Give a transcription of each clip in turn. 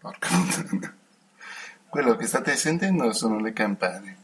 Porca Quello che state sentendo sono le campane.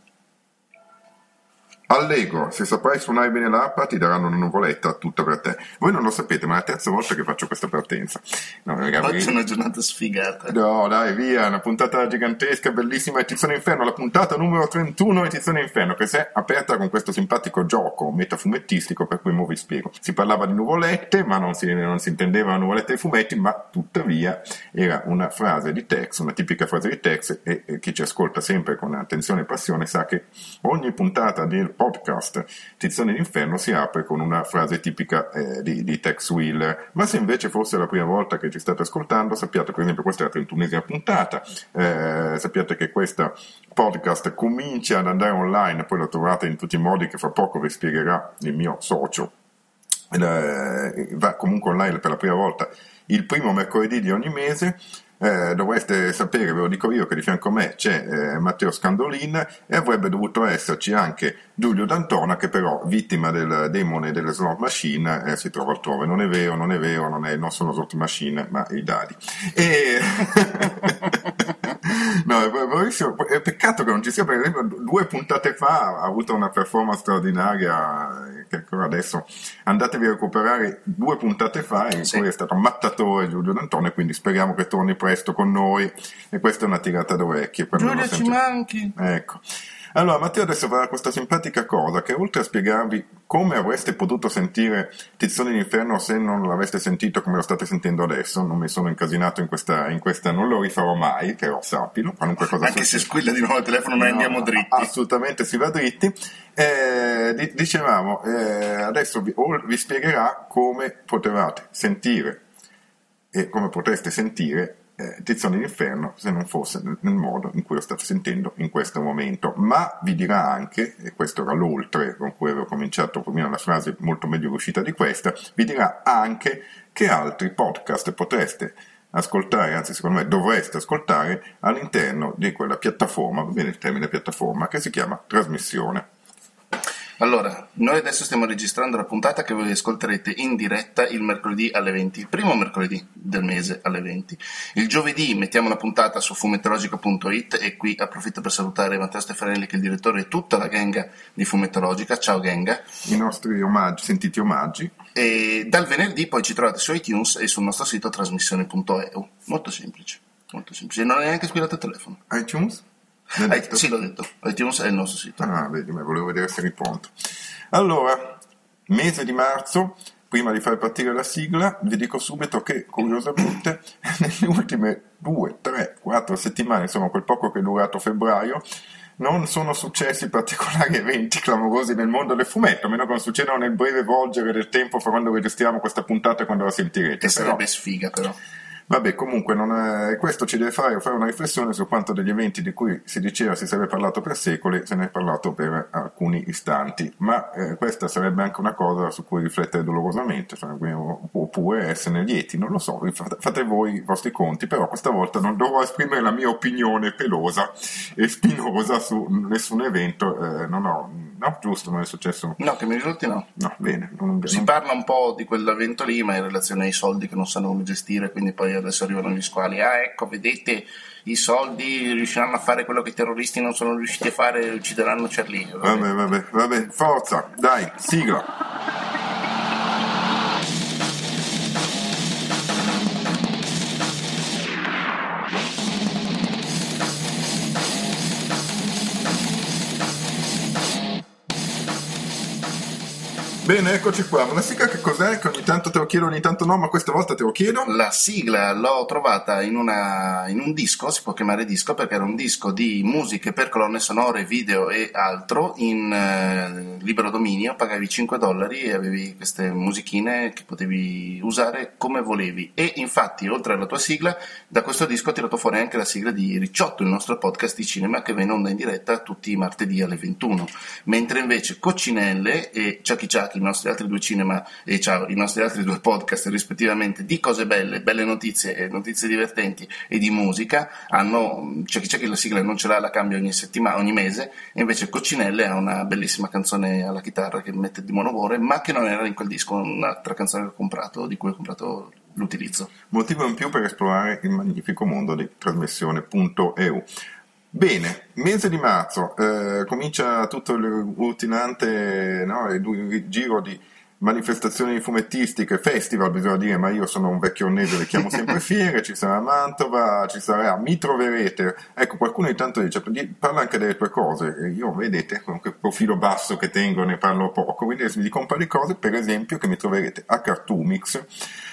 Allegro, se saprai suonare bene l'arpa ti daranno una nuvoletta tutta per te. Voi non lo sapete, ma è la terza volta che faccio questa partenza. No, ragazzi, Oggi è una giornata sfigata. No, dai, via, una puntata gigantesca, bellissima, Tizione Inferno, la puntata numero 31 di Tizione Inferno, che si è aperta con questo simpatico gioco metafumettistico per cui mo vi spiego. Si parlava di nuvolette, ma non si, non si intendeva nuvolette ai fumetti, ma tuttavia era una frase di text, una tipica frase di text, e, e chi ci ascolta sempre con attenzione e passione sa che ogni puntata del podcast. Tizione d'Inferno si apre con una frase tipica eh, di, di, Tex Wheeler, ma se invece fosse la prima volta che ci state ascoltando, sappiate per esempio questa è la 31esima puntata, eh, sappiate che questa podcast comincia ad andare online, poi lo trovate in tutti i modi che fra poco vi spiegherà il mio socio, eh, va comunque online per la prima volta il primo mercoledì di ogni mese eh, dovreste sapere, ve lo dico io, che di fianco a me c'è eh, Matteo Scandolin e avrebbe dovuto esserci anche Giulio D'Antona che però, vittima del demone delle slot machine, eh, si trova altrove. Non è vero, non è vero, non, è, non sono slot machine, ma i dadi. E... no, è peccato che non ci sia, per esempio, due puntate fa ha avuto una performance straordinaria che ancora adesso andatevi a recuperare due puntate fa in sì. cui è stato mattatore Giulio D'Antona e quindi speriamo che torni presto con noi e questa è una tirata d'orecchie. Giulio ci manchi! Ecco. Allora, Matteo adesso farà questa simpatica cosa che oltre a spiegarvi come avreste potuto sentire Tizzone d'Inferno se non l'aveste sentito come lo state sentendo adesso, non mi sono incasinato in questa, in questa non lo rifarò mai, però sappilo, qualunque cosa Anche se squilla di nuovo il telefono noi no, andiamo dritti. Assolutamente si va dritti. Eh, dicevamo, eh, adesso vi, vi spiegherà come potevate sentire e come potreste sentire eh, Tizione d'Inferno se non fosse nel, nel, modo in cui lo state sentendo in questo momento. Ma vi dirà anche, e questo era l'oltre con cui avevo cominciato prima una frase molto meglio riuscita di questa, vi dirà anche che altri podcast potreste ascoltare, anzi secondo me dovreste ascoltare all'interno di quella piattaforma, va bene il termine piattaforma, che si chiama trasmissione. Allora, noi adesso stiamo registrando la puntata che voi ascolterete in diretta il mercoledì alle 20, il primo mercoledì del mese alle 20. Il giovedì mettiamo la puntata su fumettologica.it e qui approfitto per salutare Matteo Stefanelli che è il direttore e tutta la genga di Fumettologica. Ciao genga. I nostri omaggi, sentiti omaggi. E dal venerdì poi ci trovate su iTunes e sul nostro sito trasmissione.eu. Molto semplice, molto semplice. Non è neanche squillato il telefono. iTunes? Eh, sì, l'ho detto. iTunes è il nostro sito. Ah, vedi, ma volevo vedere se eri pronto. Allora, mese di marzo, prima di far partire la sigla, vi dico subito che, curiosamente, nelle ultime due, tre, quattro settimane, insomma, quel poco che è durato febbraio, non sono successi particolari eventi clamorosi nel mondo del fumetto, a meno che non succedano nel breve volgere del tempo fra quando registriamo questa puntata e quando la sentirete. Che sarebbe sfiga, però. Vabbè, comunque è, questo ci deve fare, fare, una riflessione su quanto degli eventi di cui si diceva si sarebbe parlato per secoli, se ne è parlato per alcuni istanti, ma eh, questa sarebbe anche una cosa su cui riflettere dolorosamente, cioè, oppure essere lieti, non lo so, fate voi i vostri conti, però questa volta non dovrò esprimere la mia opinione pelosa e spinosa su nessun evento, eh, non ho, no, giusto, non è successo? No, che mi risulti no. No, bene. Non, si non... parla un po' di quell'evento lì, ma in relazione ai soldi che non sanno come gestire, quindi poi adesso arrivano gli squali, ah ecco vedete i soldi riusciranno a fare quello che i terroristi non sono riusciti a fare, uccideranno Charlie. Vabbè, vabbè, vabbè, forza, dai, sigla. Bene, eccoci qua. La sigla che cos'è? Che ogni tanto te lo chiedo, ogni tanto no, ma questa volta te lo chiedo. La sigla l'ho trovata in, una, in un disco, si può chiamare disco perché era un disco di musiche per colonne sonore, video e altro in eh, libero dominio, pagavi 5 dollari e avevi queste musichine che potevi usare come volevi. E infatti, oltre alla tua sigla, da questo disco ho tirato fuori anche la sigla di Ricciotto, il nostro podcast di cinema che viene onda in diretta tutti i martedì alle 21. Mentre invece Coccinelle e Chucky Chucky i nostri altri due cinema e ciao, i nostri altri due podcast rispettivamente di cose belle, belle notizie e notizie divertenti e di musica hanno, c'è chi c'è che la sigla non ce l'ha, la cambia ogni settimana, ogni mese e invece Coccinelle ha una bellissima canzone alla chitarra che mette di monovore ma che non era in quel disco, un'altra canzone che ho comprato, di cui ho comprato l'utilizzo. Motivo in più per esplorare il magnifico mondo di trasmissione.eu. Bene, mese di marzo, eh, comincia tutto il rutinante no, il giro di manifestazioni fumettistiche, festival bisogna dire, ma io sono un vecchio onnese, le chiamo sempre fiere, ci sarà Mantova, ci sarà, mi troverete, ecco qualcuno intanto dice, parla anche delle tue cose, io vedete con quel profilo basso che tengo ne parlo poco, quindi vi dico un paio di cose, per esempio che mi troverete a Cartoomix,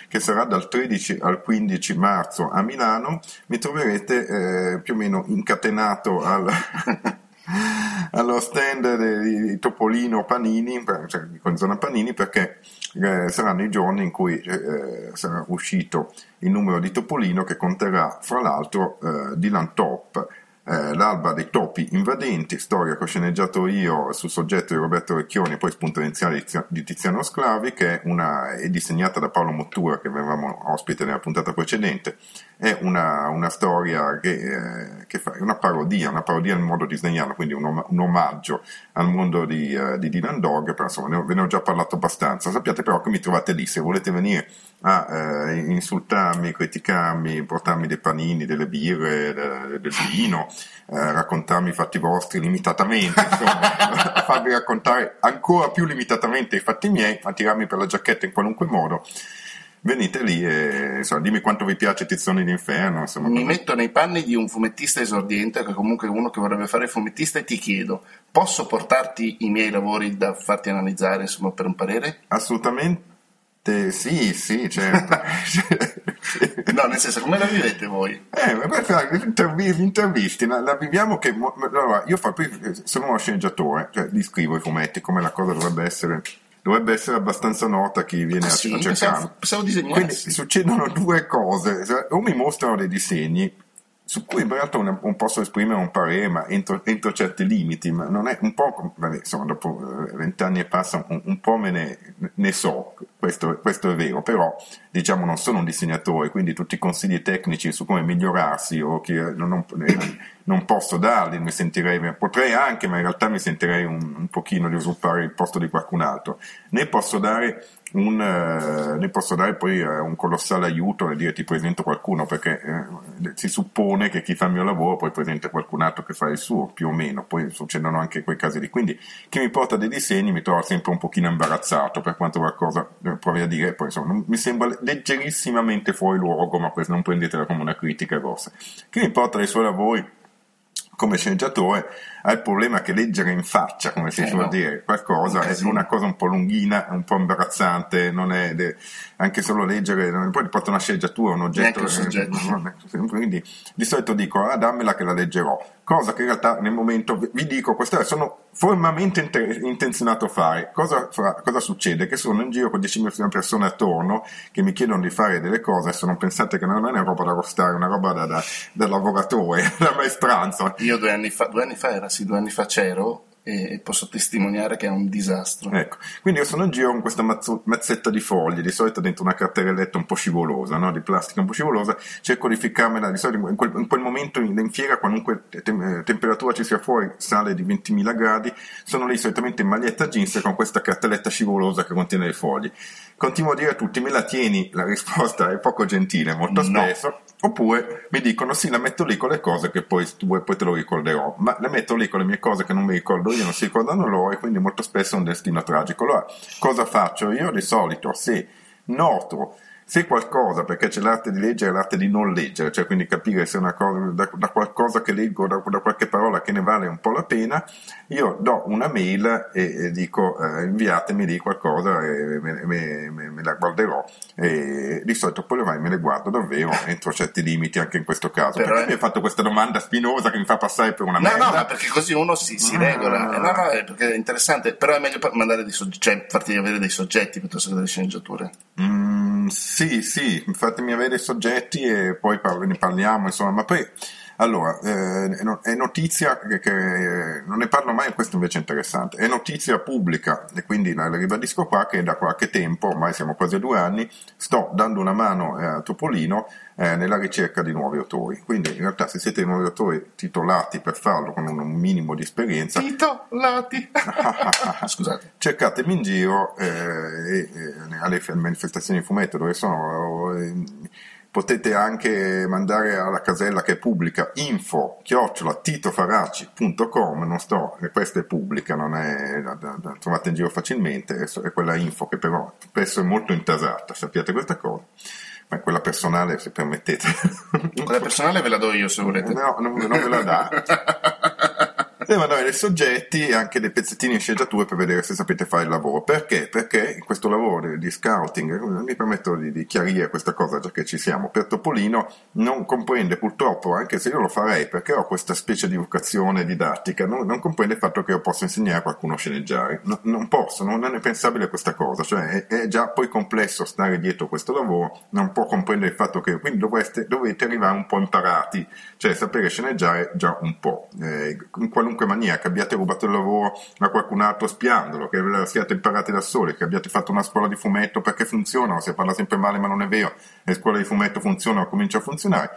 che sarà dal 13 al 15 marzo a Milano, mi troverete eh, più o meno incatenato al... allo stand di Topolino Panini, cioè con zona Panini, perché eh, saranno i giorni in cui eh, sarà uscito il numero di Topolino che conterrà fra l'altro eh, Dylan Top eh, L'alba dei topi invadenti, storia che ho sceneggiato io sul soggetto di Roberto Vecchioni, poi spunto iniziale di Tiziano Sclavi, che è, una, è disegnata da Paolo Mottura, che avevamo ospite nella puntata precedente. È una, una storia che, eh, che, fa, una parodia, una parodia nel modo disneyano, quindi un, om- un omaggio al mondo di, uh, di Dylan Dog, però insomma ne ho, ve ne ho già parlato abbastanza. Sappiate però che mi trovate lì, se volete venire a eh, insultarmi, criticarmi, portarmi dei panini, delle birre, de, del vino, eh, raccontarmi i fatti vostri limitatamente, insomma, farvi raccontare ancora più limitatamente i fatti miei, a tirarmi per la giacchetta in qualunque modo. Venite lì e insomma, dimmi quanto vi piace Tizzoni d'Inferno. Insomma, Mi metto nei panni di un fumettista esordiente, che comunque è uno che vorrebbe fare fumettista, e ti chiedo: posso portarti i miei lavori da farti analizzare insomma, per un parere? Assolutamente sì, sì, certo. no, nel senso, come la vivete voi? Eh, gli intervisti, la, la, viviamo che... Allora, io fa, sono uno sceneggiatore, cioè li scrivo i fumetti, come la cosa dovrebbe essere dovrebbe essere abbastanza nota a chi viene ah, a, sì, a cercare. Pensavo, pensavo Quindi succedono due cose, o mi mostrano dei disegni su cui in realtà non posso esprimere un parere, ma entro, entro, certi limiti, ma non è un po', insomma, dopo eh, vent'anni e passa, un, un, po' me ne, ne so, questo, questo, è vero, però diciamo non sono un disegnatore, quindi tutti i consigli tecnici su come migliorarsi o che non, non, non posso darli, mi sentirei, potrei anche, ma in realtà mi sentirei un, un pochino di usurpare il posto di qualcun altro, né posso dare un, eh, ne posso dare poi eh, un colossale aiuto e dire ti presento qualcuno perché eh, si suppone che chi fa il mio lavoro poi presenta qualcun altro che fa il suo più o meno. Poi succedono anche quei casi lì. Quindi chi mi porta dei disegni mi trova sempre un pochino imbarazzato per quanto qualcosa eh, provi a dire poi insomma mi sembra leggerissimamente fuori luogo ma questo non prendetela come una critica grossa. Chi mi porta dei suoi lavori come sceneggiatore ha il problema che leggere in faccia, come si eh suol no. dire, qualcosa è una cosa un po' lunghina, un po' imbarazzante, non è de- anche solo leggere, poi porta una sceneggiatura, un oggetto. Eh, quindi di solito dico, ah dammela che la leggerò, cosa che in realtà nel momento vi dico, questa sono formamente inter- intenzionato a fare. Cosa, fra, cosa, succede? Che sono in giro con 10.000 persone attorno che mi chiedono di fare delle cose e sono pensate che non è una roba da rostare, è una roba da, da, da lavoratore, da maestranza. Io due anni fa, due anni fa era sì, due anni fa c'ero e posso testimoniare che è un disastro. Ecco, quindi io sono in giro con questa mazzetta di foglie, di solito dentro una cartelletta un po' scivolosa, no? di plastica un po' scivolosa, cerco di ficcarmela, di solito in quel, in quel momento in, in, fiera, qualunque te, temperatura ci sia fuori, sale di 20.000 gradi, sono lì solitamente in maglietta jeans con questa cartelletta scivolosa che contiene le foglie. Continuo a dire a tutti, me la tieni? La risposta è poco gentile, molto no. spesso. Oppure mi dicono sì, la metto lì con le cose che poi, poi te lo ricorderò, ma le metto lì con le mie cose che non mi ricordo io, non si ricordano loro e quindi molto spesso è un destino tragico. Allora, cosa faccio? Io di solito se noto se qualcosa, perché c'è l'arte di leggere e l'arte di non leggere, cioè quindi capire se una cosa, da, da qualcosa che leggo, da, da, qualche parola che ne vale un po' la pena, io do una mail e, e dico eh, inviatemi lì qualcosa e me, me, me, me, la guarderò e di solito poi me le guardo davvero entro certi limiti anche in questo caso. Però perché è... mi hai fatto questa domanda spinosa che mi fa passare per una no, merda? No, no, perché così uno si, si regola. Ah. No, no, perché è interessante, però è meglio mandare dei soggetti, cioè farti avere dei soggetti piuttosto che delle sceneggiature. Mm, sì, sì, fatemi avere i soggetti e poi ne parliamo, insomma, ma poi allora, eh, è notizia che, che, non ne parlo mai, questo invece è interessante, è notizia pubblica e quindi la, la ribadisco qua che da qualche tempo, ormai siamo quasi a due anni, sto dando una mano eh, a Topolino eh, nella ricerca di nuovi autori. Quindi in realtà se siete nuovi autori titolati per farlo con un, un minimo di esperienza... Titolati! Scusate. Cercatemi in giro eh, alle manifestazioni di fumetto dove sono eh, potete anche mandare alla casella che è pubblica info chiocciola titofaraci.com non sto, questa è pubblica non è la, la, la trovate in giro facilmente è quella info che però spesso è molto intasata sappiate questa cosa ma quella personale se permettete. Quella personale ve la do io se volete. No non, non ve la dà Devo mandare dei soggetti e anche dei pezzettini in sceneggiature per vedere se sapete fare il lavoro. Perché? Perché in questo lavoro di scouting, mi permetto di, di chiarire questa cosa già che ci siamo, per Topolino non comprende purtroppo, anche se io lo farei perché ho questa specie di vocazione didattica, non, non comprende il fatto che io possa insegnare a qualcuno a sceneggiare. No, non posso, non è pensabile questa cosa, cioè è, è, già poi complesso stare dietro questo lavoro, non può comprendere il fatto che quindi dovreste, dovete arrivare un po' imparati, cioè sapere sceneggiare già un po'. Eh, in qualunque qualunque maniera, che abbiate rubato il lavoro a qualcun altro spiandolo, che siate imparati da soli, che abbiate fatto una scuola di fumetto perché funziona, si parla sempre male ma non è vero, le scuole di fumetto funzionano, comincia a funzionare,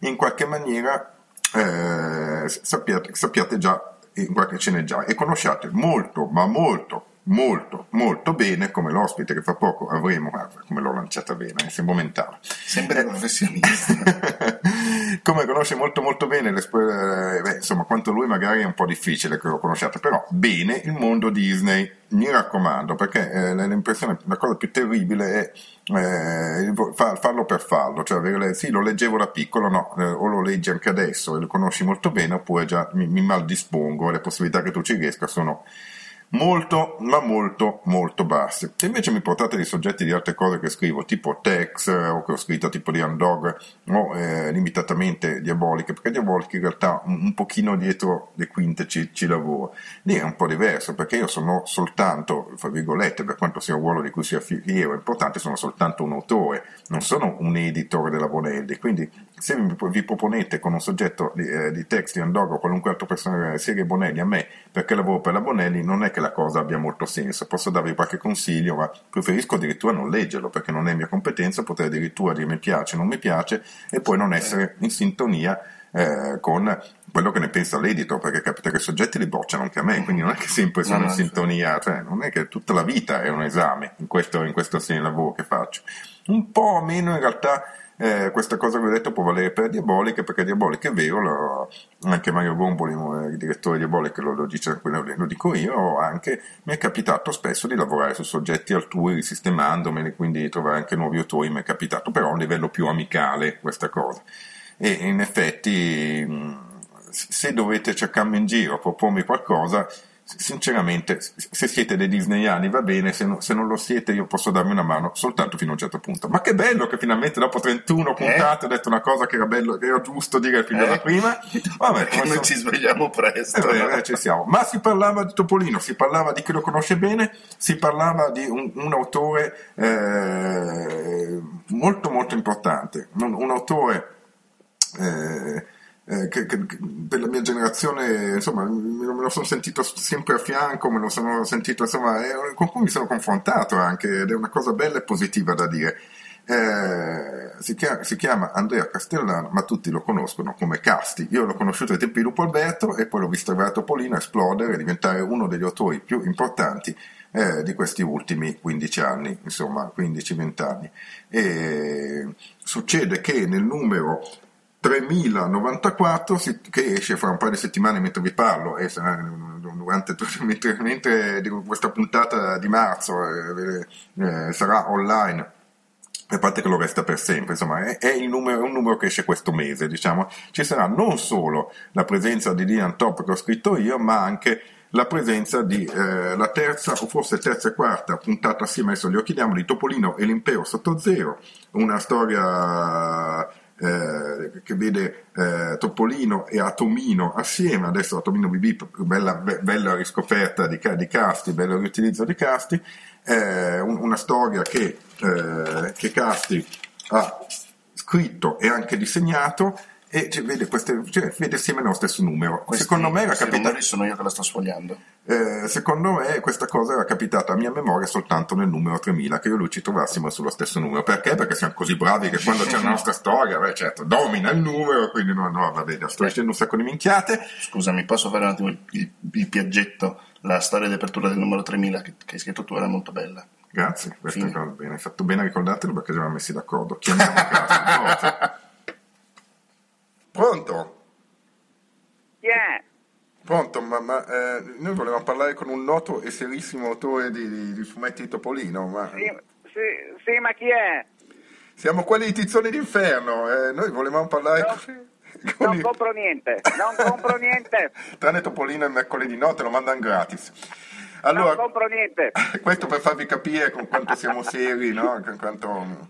in qualche maniera eh, sappiate, sappiate già in qualche sceneggiare e conosciate molto, ma molto molto molto bene come l'ospite che fra poco avremo come l'ho lanciata bene sembra mentale. Sempre professionista. Come conosce molto molto bene eh, beh, insomma quanto lui magari è un po' difficile che lo conosciate però bene il mondo Disney mi raccomando perché eh, l'impressione la cosa più terribile è eh, farlo per farlo cioè avere, sì lo leggevo da piccolo no eh, o lo leggi anche adesso e lo conosci molto bene oppure già mi, mi maldispongo e le possibilità che tu ci riesca sono molto, ma molto, molto basse. Se invece mi portate dei soggetti di altre cose che scrivo, tipo Tex, eh, o che ho scritto tipo di Undog, o eh, limitatamente Diaboliche, perché Diaboliche in realtà un, un pochino dietro le quinte ci, ci lavoro. Lì è un po' diverso, perché io sono soltanto, fra virgolette, per quanto sia un ruolo di cui sia fiero importante, sono soltanto un autore, non sono un editore della Bonelli, quindi se vi proponete con un soggetto di, eh, di text di Undog o qualunque altra persona della serie Bonelli a me, perché lavoro per la Bonelli, non è che la cosa abbia molto senso. Posso darvi qualche consiglio, ma preferisco addirittura non leggerlo perché non è mia competenza, potrei addirittura dire mi piace, non mi piace e poi non essere in sintonia eh, con quello che ne pensa l'editor, perché capita che i soggetti li bocciano anche a me, quindi non è che sempre sono in sintonia, cioè non è che tutta la vita è un esame in questo, in questo lavoro che faccio. Un po' meno in realtà eh, questa cosa che ho detto può valere per Diaboliche, perché Diaboliche è vero, lo, anche Mario Bomboli, il direttore di Diaboliche, lo, lo, dice, lo dico io, anche mi è capitato spesso di lavorare su soggetti alturi, risistemandomeli, quindi di trovare anche nuovi autori, mi è capitato però a un livello più amicale questa cosa. E in effetti, se dovete cercarmi in giro, propormi qualcosa, sinceramente, se siete dei disneyani va bene, se, no, se, non lo siete io posso darmi una mano soltanto fino a un certo punto. Ma che bello che finalmente dopo 31 eh? puntate ho detto una cosa che era, bello, che era giusto dire fino alla eh? prima. Vabbè, Perché noi ci svegliamo presto. Eh, no? eh, ci siamo. Ma si parlava di Topolino, si parlava di chi lo conosce bene, si parlava di un, un autore eh, molto molto importante, un, un autore... Eh, eh, che, che, della mia generazione, insomma, me lo, sono sentito sempre a fianco, me lo sono sentito, insomma, con cui mi sono confrontato anche, ed è una cosa bella e positiva da dire. Eh, si, chiama, si, chiama, Andrea Castellano, ma tutti lo conoscono come Casti. Io l'ho conosciuto ai tempi di Lupo Alberto e poi l'ho visto a Topolino, esplodere e diventare uno degli autori più importanti eh, di questi ultimi 15 anni, insomma, 15-20 anni. E succede che nel numero 3094 che esce fra un paio di settimane mentre vi parlo e sarà durante, mentre, mentre questa puntata di marzo eh, eh, sarà online a parte che lo resta per sempre, insomma, è, è, numero, un numero che esce questo mese, diciamo. Ci sarà non solo la presenza di Dylan Top che ho scritto io, ma anche la presenza di eh, la terza o forse terza e quarta puntata assieme, adesso li chiediamo, di Topolino e l'impero sotto zero, una storia eh, che vede eh, Topolino e Atomino assieme, adesso Atomino BB, bella, bella riscoperta di, di, casti, bello riutilizzo di casti, eh, un, una storia che, eh, che Casti ha scritto e anche disegnato e cioè, vede, queste, cioè, vede assieme nello stesso numero. Questi, secondo me era capitato. sono io che la sto sfogliando. Eh, secondo me questa cosa era capitata a mia memoria soltanto nel numero 3000, che io e lui ci trovassimo sullo stesso numero. Perché? Perché siamo così bravi che quando c'è la nostra storia, beh, certo, domina il numero, quindi no, no, va bene, sto dicendo un sacco di minchiate. Scusami, posso fare un attimo il, il, il piaggetto? La storia di apertura del numero 3000 che, che hai scritto tu era molto bella. Grazie, questo è bene. Hai fatto bene a ricordartelo perché ci avevamo messi d'accordo. Chiamiamo caso. Pronto? Chi è? Pronto, ma, ma eh, noi volevamo parlare con un noto e serissimo autore di, di, di fumetti di Topolino, ma... Sì, sì, sì, ma chi è? Siamo quelli di Tizzoni d'Inferno, eh, noi volevamo parlare... No, con... Non compro niente, non compro niente. Tranne Topolino il mercoledì notte, lo mandano gratis. Allora, non compro niente. Questo per farvi capire con quanto siamo seri, no? Quanto,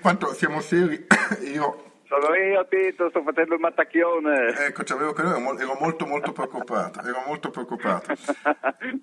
quanto siamo seri, io sono io Tito, sto facendo il mattacchione. Ecco, avevo che ero molto molto preoccupato, ero molto preoccupato.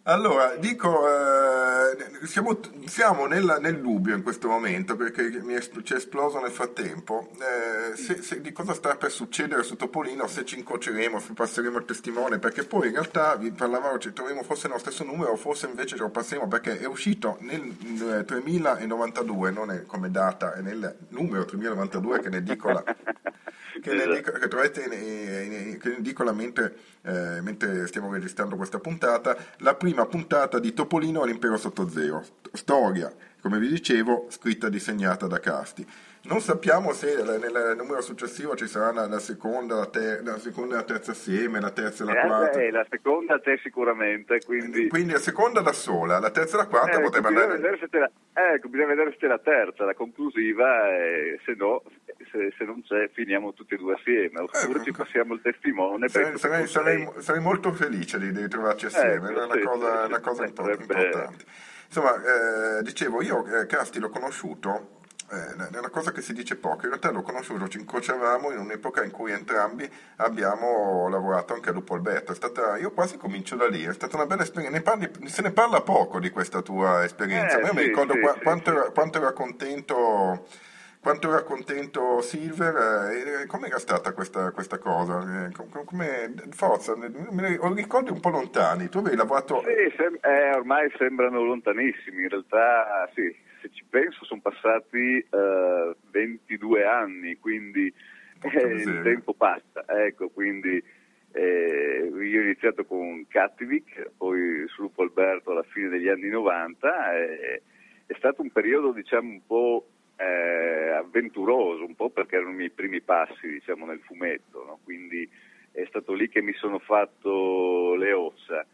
Allora, dico, eh, siamo, siamo nella, nel dubbio in questo momento perché è, ci è esploso nel frattempo eh, se, se, di cosa sta per succedere su Topolino, se ci incroceremo, se passeremo il testimone, perché poi in realtà vi parlavamo, ci troveremo forse nello stesso numero forse invece ce lo passeremo perché è uscito nel 3092, non è come data, è nel numero 3092 che ne dico la che, esatto. dico, che, trovate in, in, in, in edicola mentre, eh, mentre, stiamo registrando questa puntata, la prima puntata di Topolino all'impero sotto zero, storia, come vi dicevo, scritta e disegnata da Casti. Non sappiamo se nel numero successivo ci sarà la, la, seconda, la, ter, la, seconda e la terza assieme, la terza e la eh, quarta. Eh, la seconda c'è sicuramente. Quindi... quindi la seconda da sola, la terza e la quarta eh, potrebbe andare. Vedere la, ecco, bisogna vedere se c'è la terza, la conclusiva, e se no, se, se, non c'è, finiamo tutti e due assieme. Oppure eh, ci passiamo il testimone. Sarei, sarei, sarei, sarei molto felice di, di trovarci assieme, è una sì, cosa, sì, una cosa importante. Insomma, eh, dicevo, io eh, Casti l'ho conosciuto eh, è una cosa che si dice poco, in realtà l'ho conosciuto, ci incrociavamo in un'epoca in cui entrambi abbiamo lavorato anche a Lupo Alberto, stata, io quasi comincio da lì, è stata una bella esperienza, ne parli, se ne parla poco di questa tua esperienza, eh, io sì, mi ricordo sì, qua, sì, quanto, era, quanto, era, contento quanto era contento Silver, eh, come era stata questa, questa cosa? Eh, come, forza, me ho ricordi un po' lontani, tu avevi lavorato... Sì, sem- eh, ormai sembrano lontanissimi, in realtà sì, se ci penso sono passati uh, eh, 22 anni, quindi eh, il tempo passa, ecco, quindi eh, io ho iniziato con Cattivic, poi su Lupo Alberto alla fine degli anni 90, eh, è stato un periodo diciamo un po' eh, avventuroso, un po' perché erano i miei primi passi diciamo nel fumetto, no? quindi è stato lì che mi sono fatto le ossa.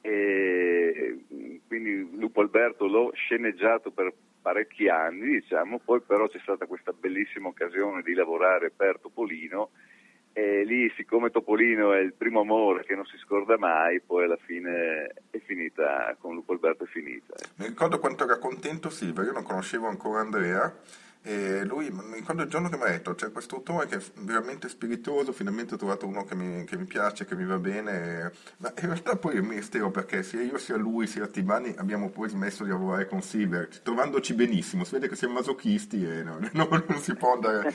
E quindi Lupo Alberto l'ho sceneggiato per parecchi anni, diciamo, poi però c'è stata questa bellissima occasione di lavorare per Topolino e lì siccome Topolino è il primo amore che non si scorda mai, poi alla fine è finita, con Lupo Alberto è finita. Mi ricordo quanto era contento Silvia, io non conoscevo ancora Andrea e lui, mi ricordo il giorno che mi ha detto, c'è questo autore che è veramente spiritoso, finalmente ho trovato uno che mi, che mi piace, che mi va bene, ma in realtà poi è un mistero perché sia io sia lui sia Tibani abbiamo poi smesso di lavorare con Silver, trovandoci benissimo, si vede che siamo masochisti e no, no, non si può andare,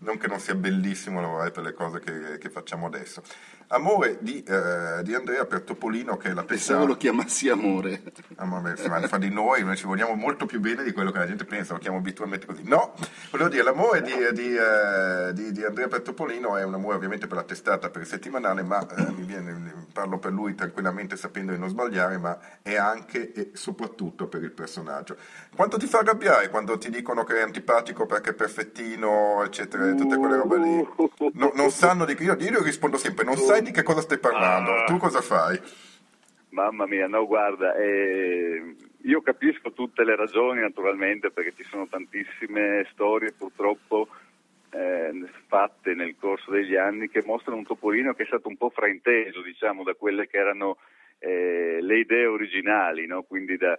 non che non sia bellissimo lavorare per le cose che, che facciamo adesso. Amore di, eh, di, Andrea per Topolino che è la Pensavo lo chiamassi amore. Ah, vabbè, fa di noi, noi ci vogliamo molto più bene di quello che la gente pensa, lo chiamo abitualmente così. No, volevo dire, l'amore di, di, uh, di, di Andrea Pettopolino è un amore ovviamente per la testata, per il settimanale, ma uh, mi viene, parlo per lui tranquillamente sapendo di non sbagliare, ma è anche e soprattutto per il personaggio. Quanto ti fa arrabbiare quando ti dicono che è antipatico perché è perfettino, eccetera, tutte quelle robe lì? No, non sanno di che io, io rispondo sempre, non sai di che cosa stai parlando, tu cosa fai? Mamma mia, no, guarda, eh, io capisco tutte le ragioni naturalmente perché ci sono tantissime storie purtroppo eh, fatte nel corso degli anni che mostrano un Topolino che è stato un po' frainteso diciamo, da quelle che erano eh, le idee originali, no? quindi da,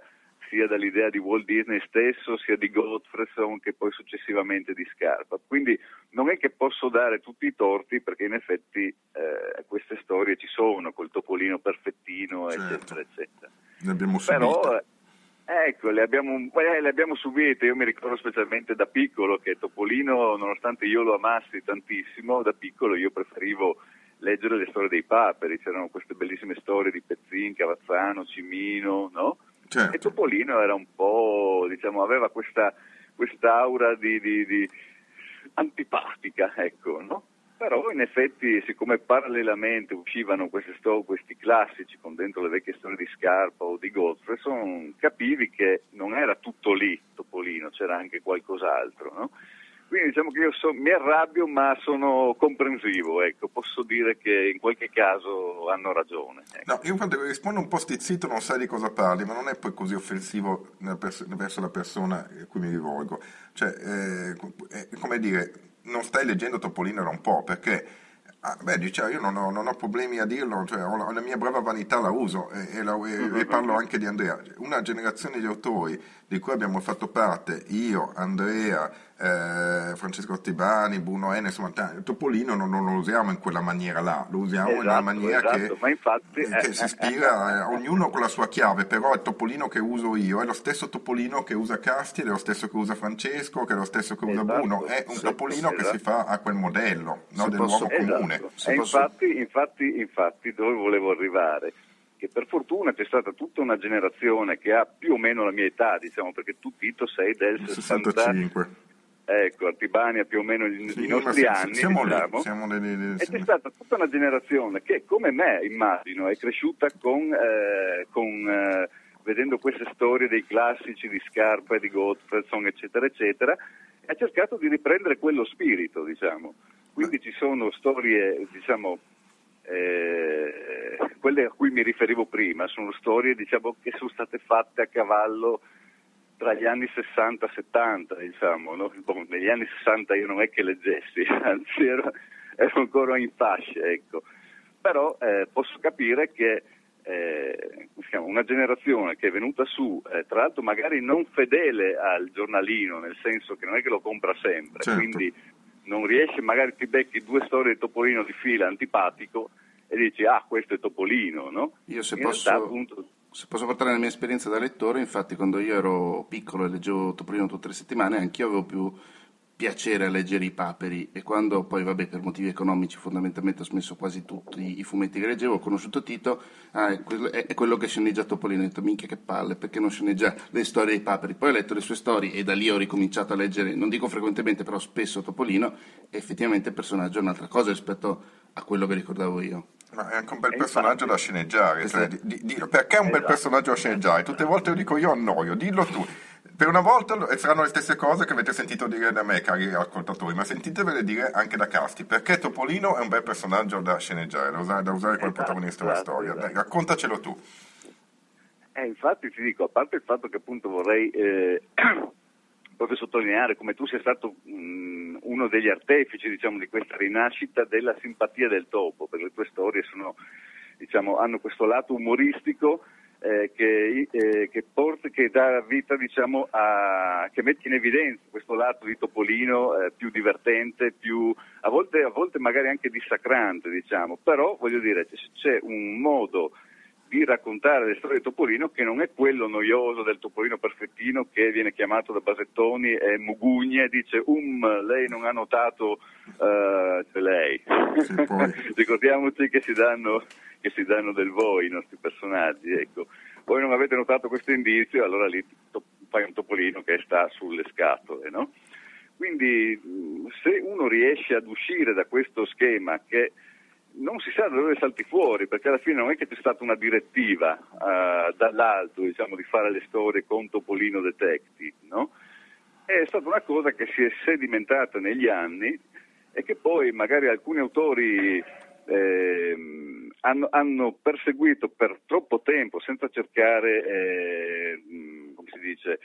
sia dall'idea di Walt Disney stesso, sia di Gottfredson che poi successivamente di Scarpa. Quindi non è che posso dare tutti i torti perché in effetti eh, queste storie ci sono, col topolino perfettino, certo. eccetera, eccetera. Le abbiamo subite. Però, eh, Ecco, le abbiamo, eh, le abbiamo, subite, io mi ricordo specialmente da piccolo che Topolino, nonostante io lo amassi tantissimo, da piccolo io preferivo leggere le storie dei paperi, c'erano queste bellissime storie di Pezzin, Cavazzano, Cimino, no? Certo. E Topolino era un po', diciamo, aveva questa quest'aura di, di, di antipatica, ecco, no? Però in effetti, siccome parallelamente uscivano sto- questi classici con dentro le vecchie storie di Scarpa o di Gottfredson, capivi che non era tutto lì Topolino, c'era anche qualcos'altro, no? Quindi diciamo che io so, mi arrabbio ma sono comprensivo, ecco. posso dire che in qualche caso hanno ragione. Ecco. No, io quando rispondo un po' stizzito non sai di cosa parli, ma non è poi così offensivo verso la persona a cui mi rivolgo. Cioè, eh, come dire, non stai leggendo Topolino da un po', perché ah, beh, diciamo, io non ho, non ho, problemi a dirlo, cioè, ho, la, la, mia brava vanità, la uso e, e, la, e, e, parlo anche di Andrea. Una generazione di autori di cui abbiamo fatto parte, io, Andrea, eh, Francesco Tibani, Bruno N, insomma, Topolino non, non, lo usiamo in quella maniera là, lo usiamo esatto, in una esatto, maniera esatto, che, infatti, che eh, si ispira, eh, ognuno con la sua chiave, però il Topolino che uso io è lo stesso Topolino che usa Casti, è lo stesso che usa Francesco, che è lo stesso che usa esatto, Bruno, è un sì, Topolino che si fa a quel modello no, dell'uomo comune. Esatto. Infatti, infatti, infatti, dove volevo arrivare? che per fortuna c'è stata tutta una generazione che ha più o meno la mia età, diciamo, perché tu Tito sei del 65. Ecco, Artibania più o meno i, sì, nostri anni, siamo diciamo. Lì, siamo lì, lì, e c'è stata tutta una generazione che, come me, immagino, è cresciuta con, eh, con eh, vedendo queste storie dei classici di Scarpa e di Gottfredson, eccetera, eccetera, e ha cercato di riprendere quello spirito, diciamo. Quindi ci sono storie, diciamo, eh, quelle a cui mi riferivo prima, sono storie diciamo, che sono state fatte a cavallo tra gli anni 60 e 70, diciamo, no? bon, negli anni 60 io non è che leggessi, anzi ero, ero ancora in fascia, ecco. però eh, posso capire che eh, una generazione che è venuta su, eh, tra l'altro magari non fedele al giornalino, nel senso che non è che lo compra sempre, certo. quindi non riesce, magari ti becchi due storie di Topolino di fila antipatico e dici ah questo è Topolino, no? Io se posso... Realtà, appunto, se posso portare la mia esperienza da lettore, infatti quando io ero piccolo e leggevo Topolino tutte le settimane, anch'io avevo più piacere a leggere i paperi e quando poi, vabbè, per motivi economici fondamentalmente ho smesso quasi tutti i fumetti che leggevo, ho conosciuto Tito, ah, è, quello, è, è quello che sceneggia Topolino, ho detto minchia che palle, perché non sceneggia le storie dei paperi? Poi ho letto le sue storie e da lì ho ricominciato a leggere, non dico frequentemente, però spesso Topolino e effettivamente il personaggio è un'altra cosa rispetto a quello che ricordavo io. Ma è anche un bel personaggio da sceneggiare, cioè, di, di, perché è un bel esatto. personaggio da sceneggiare? Tutte le volte lo dico io annoio, dillo tu. Per una volta saranno le stesse cose che avete sentito dire da me, cari ascoltatori, ma sentitevele dire anche da Casti, perché Topolino è un bel personaggio da sceneggiare, da usare, da usare come esatto, protagonista della esatto, storia. Dai, raccontacelo tu. Eh, infatti ti dico, a parte il fatto che appunto vorrei eh, proprio sottolineare come tu sia stato mh, uno degli artefici diciamo, di questa rinascita della simpatia del topo, perché le tue storie sono, diciamo, hanno questo lato umoristico eh, che, eh, che, porta, che, dà vita, diciamo, a, che mette in evidenza questo lato di Topolino eh, più divertente, più, a, volte, a volte magari anche dissacrante, diciamo. però voglio dire c'è un modo di raccontare le storie di Topolino che non è quello noioso del Topolino perfettino che viene chiamato da Basettoni e Mugugne e dice um, lei non ha notato uh, lei. Sì, Ricordiamoci che si, danno, che si, danno, del voi i nostri personaggi, ecco. Voi non avete notato questo indizio, allora lì fai un Topolino che sta sulle scatole, no? Quindi se uno riesce ad uscire da questo schema che non si sa da dove salti fuori, perché alla fine non è che c'è stata una direttiva uh, dall'alto diciamo, di fare le storie con Topolino Detective, no? È stata una cosa che si è sedimentata negli anni e che poi magari alcuni autori eh, hanno, hanno, perseguito per troppo tempo, senza cercare, eh, come si dice,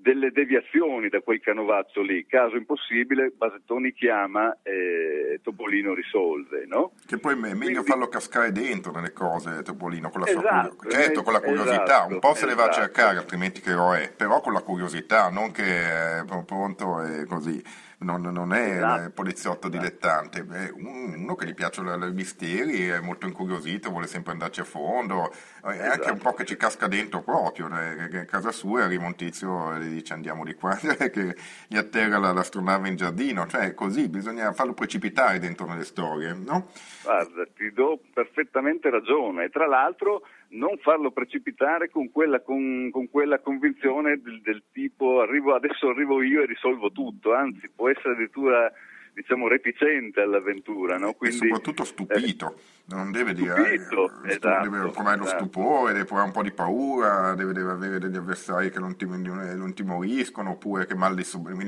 delle deviazioni da quel canovaccio lì. Caso impossibile, Basettoni chiama e Topolino risolve, no? Che poi è meglio Quindi... farlo cascare dentro nelle cose, Topolino, con la esatto, sua certo, con la curiosità, esatto, un po' se le va a esatto. cercare, altrimenti che lo è, però con la curiosità, non che è pronto e così non, non è esatto. poliziotto dilettante, è uno che gli piacciono i misteri, è molto incuriosito, vuole sempre andarci a fondo, è esatto. anche un po' che ci casca dentro proprio, a casa sua arriva un tizio e gli dice andiamo di qua, che gli atterra l'astronave in giardino, cioè così, bisogna farlo precipitare dentro nelle storie, no? Guarda, ti do perfettamente ragione, e tra l'altro non farlo precipitare con quella, con, con quella convinzione del, del, tipo arrivo, adesso arrivo io e risolvo tutto, anzi può essere addirittura diciamo reticente all'avventura. No? Quindi, e soprattutto stupito, eh, non deve dire stupito, eh, esatto, deve provare lo esatto. stupore, deve provare un po' di paura, deve, deve avere degli avversari che non, ti, non timoriscono oppure che mal,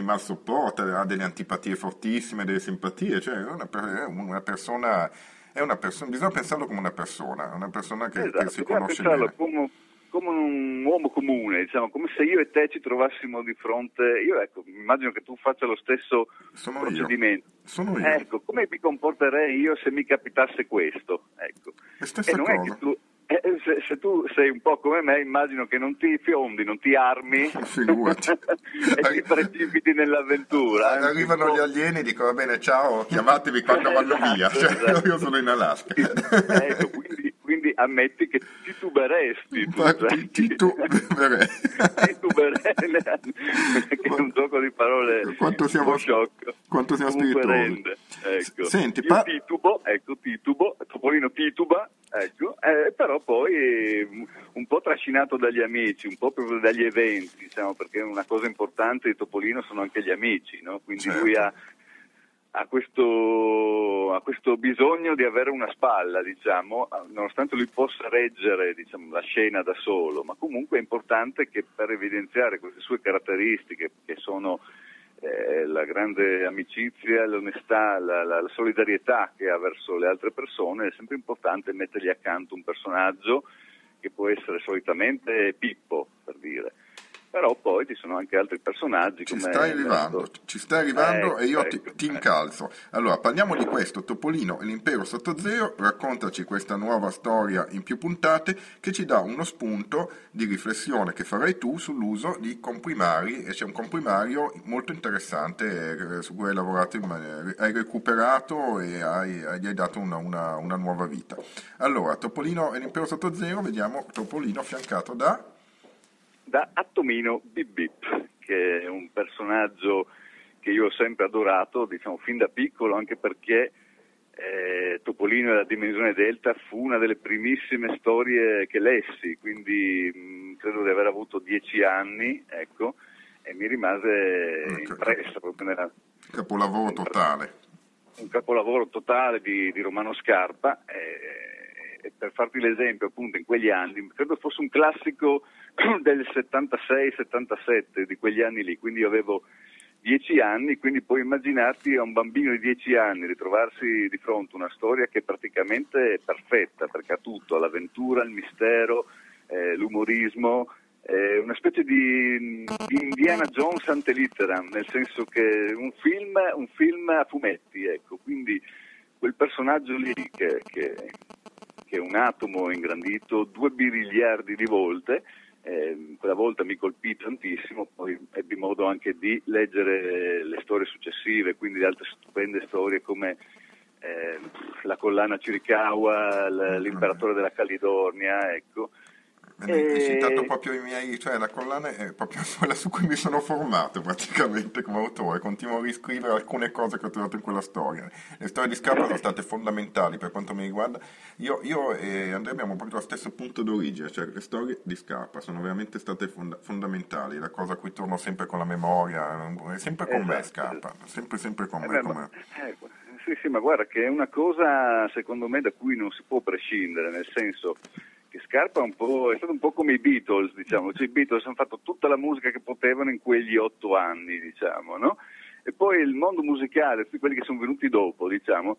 mal sopporta, ha delle antipatie fortissime, delle simpatie, cioè è una, una persona è una persona, bisogna pensarlo come una persona, una persona che, esatto, che si conosce bene. Come, come un uomo comune, diciamo, come se io e te ci trovassimo di fronte, io ecco, immagino che tu faccia lo stesso Sono procedimento. Io. Sono io. Ecco, come mi comporterei io se mi capitasse questo? Ecco. E stessa e non cosa. È che tu, eh, se, se, tu sei un po' come me, immagino che non ti fiondi, non ti armi e ti precipiti nell'avventura. Eh, arrivano gli alieni e dicono: Va bene, ciao, chiamatevi quando vanno via. Cioè, esatto. io sono in Alaska. ecco, quindi, quindi, ammetti che tituberesti. Tu, cioè, tituberei. tituberei, che è un gioco di parole quanto siamo, shock. Quanto siamo spirituali. Ecco. Senti, pa- titubo, ecco, titubo, Topolino tituba Ecco, eh, però poi un po' trascinato dagli amici, un po' proprio dagli eventi, diciamo, perché una cosa importante di Topolino sono anche gli amici, no? quindi certo. lui ha, ha, questo, ha, questo, bisogno di avere una spalla, diciamo, nonostante lui possa reggere diciamo, la scena da solo, ma comunque è importante che per evidenziare queste sue caratteristiche che sono eh, la grande amicizia, l'onestà, la, la, la, solidarietà che ha verso le altre persone, è sempre importante mettergli accanto un personaggio che può essere solitamente Pippo, però poi ci sono anche altri personaggi. Ci stai arrivando, ci stai arrivando eh, e io ecco, ti, ti, incalzo. Allora, parliamo di questo, Topolino e l'impero sotto zero, raccontaci questa nuova storia in più puntate che ci dà uno spunto di riflessione che farai tu sull'uso di comprimari e c'è un comprimario molto interessante eh, su cui hai lavorato, in, hai recuperato e hai, gli hai dato una, una, una nuova vita. Allora, Topolino e l'impero sotto zero, vediamo Topolino affiancato da da Attomino Bip Bip, che è un personaggio che io ho sempre adorato, diciamo fin da piccolo, anche perché eh, Topolino e la dimensione Delta fu una delle primissime storie che lessi, quindi mh, credo di aver avuto dieci anni, ecco, e mi rimase okay. impressa proprio nella... Capolavoro totale. Un capolavoro totale di, di Romano Scarpa. Eh, per farti l'esempio, appunto, in quegli anni, credo fosse un classico del 76-77, di quegli anni lì, quindi io avevo dieci anni, quindi puoi immaginarti a un bambino di dieci anni ritrovarsi di fronte a una storia che è praticamente perfetta, perché ha tutto, l'avventura, il mistero, eh, l'umorismo, eh, una specie di, di, Indiana Jones ante litteram, nel senso che un film, un film a fumetti, ecco, quindi quel personaggio lì che, che, che è un atomo ingrandito due biliardi di volte, eh, quella volta mi colpì tantissimo, poi ebbi modo anche di leggere le storie successive, quindi altre stupende storie come eh, la collana Chiricahua, l'imperatore della California, ecco, hai citato proprio i miei, cioè la collana è proprio quella su cui mi sono formato praticamente come autore, continuo a riscrivere alcune cose che ho trovato in quella storia. Le storie di Scarpa sono state fondamentali per quanto mi riguarda. Io, io e Andrea abbiamo proprio lo stesso punto d'origine, cioè le storie di Scarpa sono veramente state fonda- fondamentali, la cosa a cui torno sempre con la memoria, è sempre con esatto. me Scarpa, sempre sempre con eh me. Beh, eh, sì, sì, ma guarda che è una cosa secondo me da cui non si può prescindere, nel senso che Scarpa è, è, stato un po' come i Beatles, diciamo, cioè, i Beatles hanno fatto tutta la musica che potevano in quegli otto anni, diciamo, no? E poi il mondo musicale, tutti quelli che sono venuti dopo, diciamo,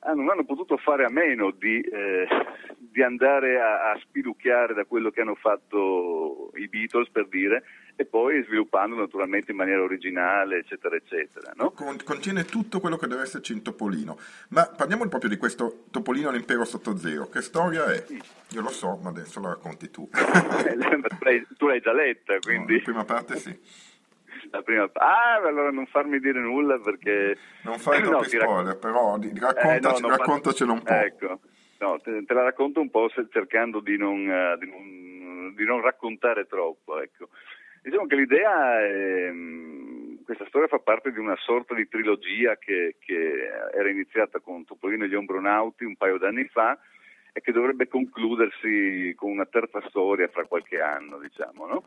ah, non hanno potuto fare a meno di, eh, di andare a, a spilucchiare da quello che hanno fatto i Beatles, per dire, e poi sviluppando naturalmente in maniera originale, eccetera, eccetera. No? Contiene tutto quello che deve esserci in Topolino. Ma parliamo proprio di questo Topolino l'impero sotto zero. Che storia è? Io lo so, ma adesso la racconti tu. Eh, tu l'hai già letta, quindi... No, la prima parte sì. La prima... Ah, allora non farmi dire nulla perché... Non fai troppi no, spoiler, rac... però raccontaci, eh, no, raccontacelo un po'. Ecco, no, te, te, la racconto un po' cercando di non, uh, di non, di non raccontare troppo, ecco. Diciamo che l'idea è, mm, questa storia fa parte di una sorta di trilogia che, che era iniziata con Topolino e gli Ombronauti un paio d'anni fa e che dovrebbe concludersi con una terza storia fra qualche anno, diciamo, no?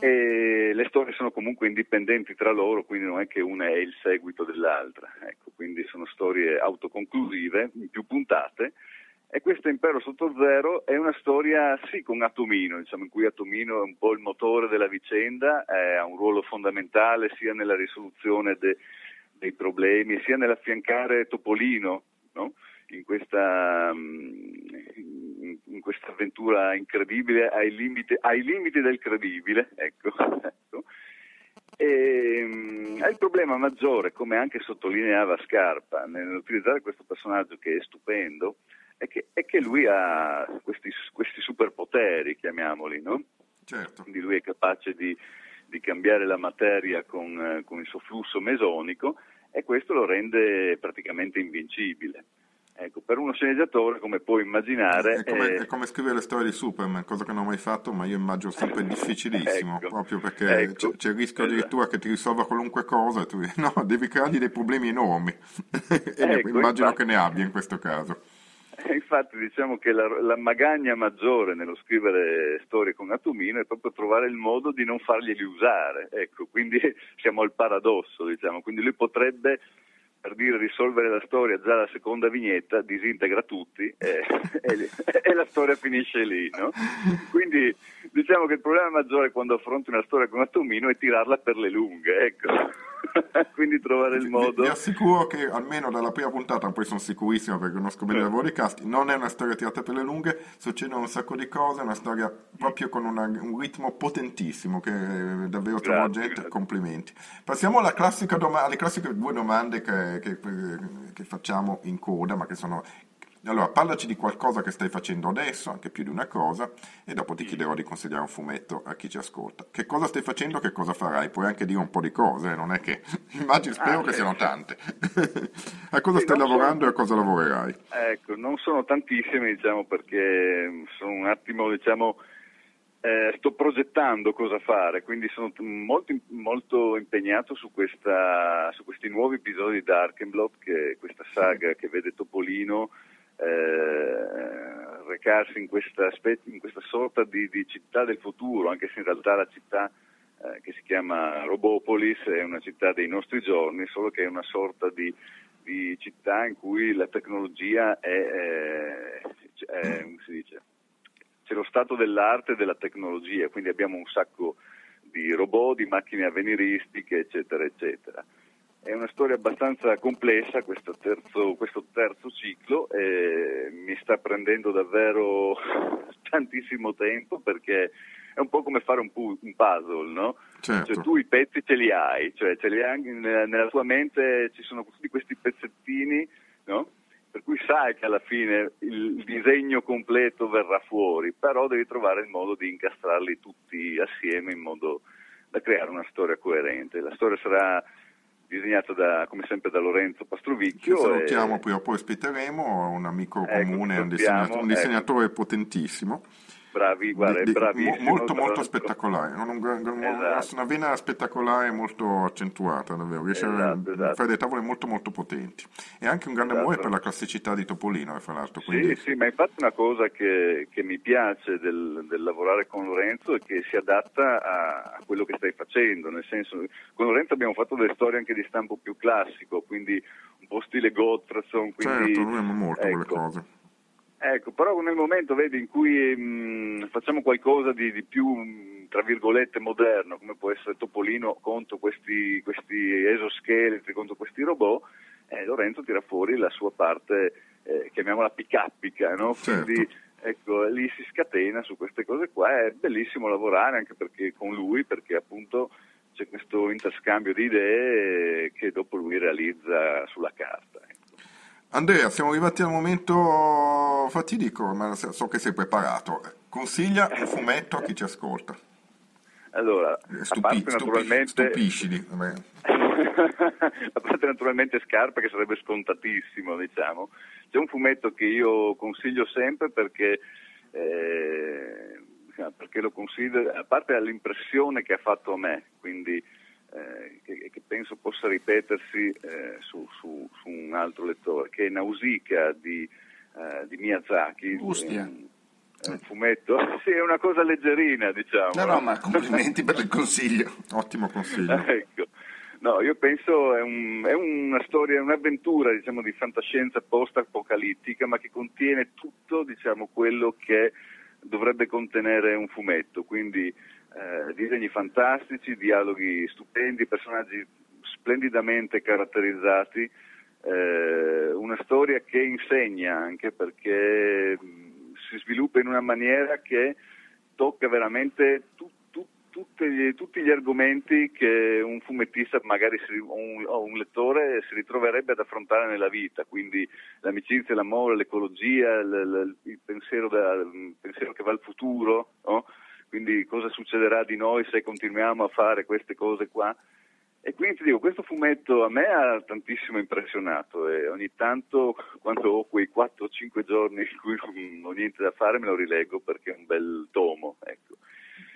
E le storie sono comunque indipendenti tra loro, quindi non è che una è il seguito dell'altra, ecco, quindi sono storie autoconclusive, più puntate, e questo Impero sotto zero è una storia, sì, con Atomino, diciamo, in cui Atomino è un po' il motore della vicenda, ha un ruolo fondamentale sia nella risoluzione de, dei problemi, sia nell'affiancare Topolino no? in, questa, in, questa, avventura incredibile ai limiti, ai limiti del credibile. Ecco, ecco. E, um, il problema maggiore, come anche sottolineava Scarpa, nell'utilizzare questo personaggio che è stupendo, è che, è che lui ha questi, questi, superpoteri, chiamiamoli, no? Certo. Quindi lui è capace di, di cambiare la materia con, eh, con, il suo flusso mesonico e questo lo rende praticamente invincibile. Ecco, per uno sceneggiatore, come puoi immaginare... È come, è come, scrivere le storie di Superman, cosa che non ho mai fatto, ma io immagino sempre difficilissimo, ecco, proprio perché ecco, c'è, c'è, il rischio addirittura esatto. che ti risolva qualunque cosa, e tu no, devi creargli dei problemi enormi. e ecco, immagino infatti, che ne abbia in questo caso. Infatti diciamo che la, la, magagna maggiore nello scrivere storie con Atomino è proprio trovare il modo di non farglieli usare, ecco, quindi siamo al paradosso, diciamo, quindi lui potrebbe per dire risolvere la storia già la seconda vignetta, disintegra tutti e, e, e la storia finisce lì. No? Quindi diciamo che il problema maggiore quando affronti una storia con Atomino è tirarla per le lunghe. Ecco. quindi trovare il modo. Vi, assicuro che almeno dalla prima puntata, poi sono sicurissimo perché conosco bene il lavoro di cast, non è una storia tirata per le lunghe, succedono un sacco di cose, è una storia proprio con una, un ritmo potentissimo che davvero trovo gente, complimenti. Passiamo alla classica doma- alle classiche due domande che, che, che facciamo in coda, ma che sono allora, parlaci di qualcosa che stai facendo adesso, anche più di una cosa, e dopo ti chiederò di consigliare un fumetto a chi ci ascolta. Che cosa stai facendo, che cosa farai? Puoi anche dire un po' di cose, non è che... Immagino, spero ah, che siano tante. a cosa sì, stai lavorando sono... e a cosa lavorerai? Ecco, non sono tantissime, diciamo, perché sono un attimo, diciamo... Eh, sto progettando cosa fare, quindi sono molto, molto impegnato su, questa, su, questi nuovi episodi di Darkenblot, che è questa saga che vede Topolino eh, recarsi in questa, in questa sorta di, di, città del futuro, anche se in realtà la città eh, che si chiama Robopolis è una città dei nostri giorni, solo che è una sorta di, di città in cui la tecnologia è, è, è come si dice, c'è lo stato dell'arte e della tecnologia, quindi abbiamo un sacco di robot, di macchine avveniristiche, eccetera, eccetera. È una storia abbastanza complessa questo terzo, questo terzo ciclo e mi sta prendendo davvero tantissimo tempo perché è un po' come fare un, pu- un puzzle, no? Certo. Cioè, tu i pezzi ce li hai, cioè ce li hai nella, nella tua mente ci sono tutti questi pezzettini, no? Per cui sai che alla fine il disegno completo verrà fuori, però devi trovare il modo di incastrarli tutti assieme in modo da creare una storia coerente. La storia sarà disegnato da, come sempre da Lorenzo Pastrovicchio. Ci salutiamo, e... poi, poi ospiteremo un amico ecco, comune, un disegnatore, un disegnatore ecco. potentissimo bravi, guarda, di, bravissimo. Molto, molto spettacolare, un, un, un, esatto. una vena spettacolare molto accentuata, davvero. Riesce esatto, a esatto. fare dei tavoli molto, molto potenti. E anche un grande amore esatto. per la classicità di Topolino, fra l'altro. Quindi... Sì, sì, ma infatti una cosa che, che mi piace del, del, lavorare con Lorenzo è che si adatta a, a, quello che stai facendo, nel senso, con Lorenzo abbiamo fatto delle storie anche di stampo più classico, quindi un po' stile Gottfredson. Quindi, certo, lui ama molto ecco, quelle cose Ecco, però nel momento vedi, in cui mh, facciamo qualcosa di, di più, mh, tra virgolette, moderno, come può essere Topolino contro questi, questi esoscheletri, contro questi robot, eh, Lorenzo tira fuori la sua parte, eh, chiamiamola picappica, no? Certo. Quindi ecco, lì si scatena su queste cose qua, è bellissimo lavorare anche perché, con lui perché appunto c'è questo interscambio di idee che dopo lui realizza sulla carta. Andrea, siamo arrivati al momento fatidico, ma so che sei preparato. Consiglia un fumetto a chi ci ascolta. Allora, Stupi, a parte naturalmente... Stupiscili. a parte naturalmente Scarpa, che sarebbe scontatissimo, diciamo. C'è un fumetto che io consiglio sempre perché... Eh, perché lo considero, a parte l'impressione che ha fatto a me, quindi eh, che, che, penso possa ripetersi eh, su, su, su, un altro lettore, che è Nausicaa di, eh, di Miyazaki. Ustia. È un fumetto? Sì, è una cosa leggerina, diciamo. No, no, ma complimenti per il consiglio. Ottimo consiglio. ecco. No, io penso è, un, è una storia, un'avventura diciamo, di fantascienza post-apocalittica, ma che contiene tutto diciamo, quello che dovrebbe contenere un fumetto, quindi eh, disegni fantastici, dialoghi stupendi, personaggi splendidamente caratterizzati, eh, una storia che insegna anche perché si sviluppa in una maniera che tocca veramente tu, tu, gli, tutti gli argomenti che un fumettista magari si, o, un, o, un, lettore si ritroverebbe ad affrontare nella vita, quindi l'amicizia, l'amore, l'ecologia, il, il, pensiero, da, il pensiero, che va al futuro, no? Quindi cosa succederà di noi se continuiamo a fare queste cose qua. E quindi ti dico, questo fumetto a me ha tantissimo impressionato e ogni tanto quando ho quei 4-5 giorni in cui non ho niente da fare me lo rileggo perché è un bel tomo. Ecco.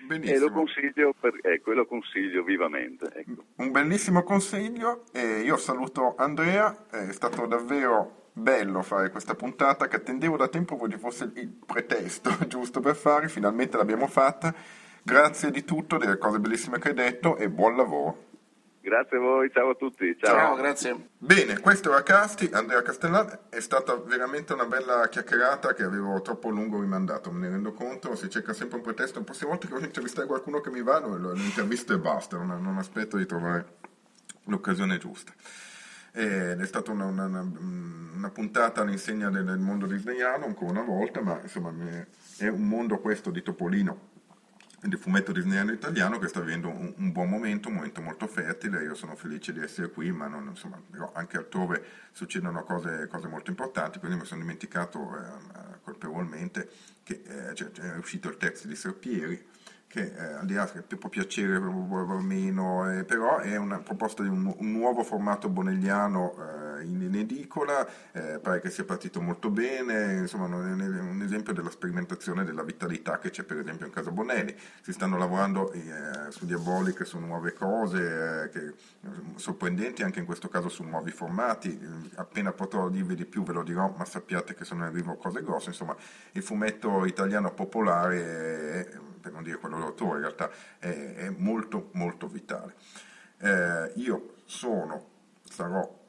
E lo consiglio, per, ecco, lo consiglio vivamente. Ecco. Un bellissimo consiglio e io saluto Andrea, è stato davvero bello fare questa puntata che attendevo da tempo che fosse il pretesto giusto per fare, finalmente l'abbiamo fatta. Grazie di tutto, delle cose bellissime che hai detto e buon lavoro. Grazie a voi, ciao a tutti. Ciao, ciao grazie. Bene, questo era Casti, Andrea Castellan, è stata veramente una bella chiacchierata che avevo troppo lungo rimandato, me ne rendo conto, si cerca sempre un pretesto, un po' se volte che voglio intervistare qualcuno che mi va, lo, lo intervisto e basta, non, non aspetto di trovare l'occasione giusta. Ed è stata una, una, una puntata all'insegna del, del mondo disneyano, ancora una volta, ma insomma è un mondo questo di Topolino del fumetto disneyano italiano che sta vivendo un, un, buon momento, un momento molto fertile, io sono felice di essere qui, ma non, insomma, anche altrove succedono cose, cose, molto importanti, quindi mi sono dimenticato eh, colpevolmente che eh, cioè, è uscito il testo di Serpieri, che eh, al di là che può piacere o meno, eh, però è una proposta di un, un nuovo formato bonelliano eh, in, in, edicola, eh, pare che sia partito molto bene, insomma è un, esempio della sperimentazione della vitalità che c'è per esempio in casa Bonelli, si stanno lavorando eh, su Diabolic, su nuove cose, eh, che, sorprendenti anche in questo caso su nuovi formati, appena potrò dirvi di più ve lo dirò, ma sappiate che sono in arrivo cose grosse, insomma il fumetto italiano popolare è per non dire quello d'autore, in realtà è, è molto molto vitale. Eh, io sono, sarò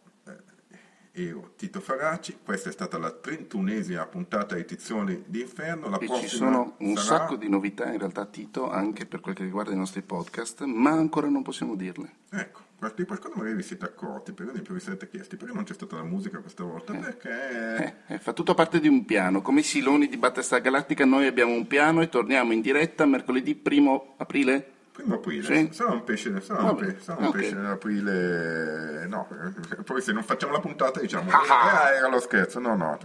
ero Tito Faraci, questa è stata la trentunesima puntata di Tizioni d'inferno. La e ci sono un sarà... sacco di novità in realtà Tito anche per quel che riguarda i nostri podcast, ma ancora non possiamo dirle. Ecco, qualche qualcosa magari vi siete accorti, per esempio vi siete chiesti perché non c'è stata la musica questa volta? Eh. Perché... Eh, eh, fa tutto parte di un piano, come i Siloni di Battista Galattica noi abbiamo un piano e torniamo in diretta mercoledì primo aprile Primo aprile, sì. sarà un pesce, sarà un, pesce, sarà un okay. pesce nell'aprile, no, poi se non facciamo la puntata diciamo, ah, era lo scherzo, no, no,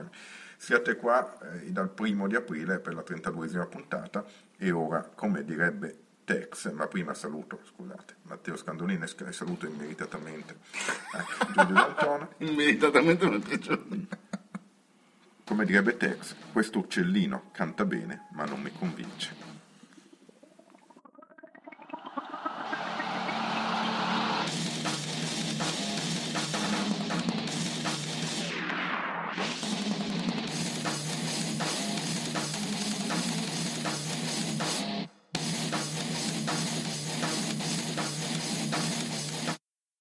siate qua eh, dal primo di aprile per la 32esima puntata e ora, come direbbe Tex, ma prima saluto, scusate, Matteo Scandolini e saluto immeritatamente ecco, Giulio D'Antona. immeritatamente piace. Come direbbe Tex, questo uccellino canta bene ma non mi convince.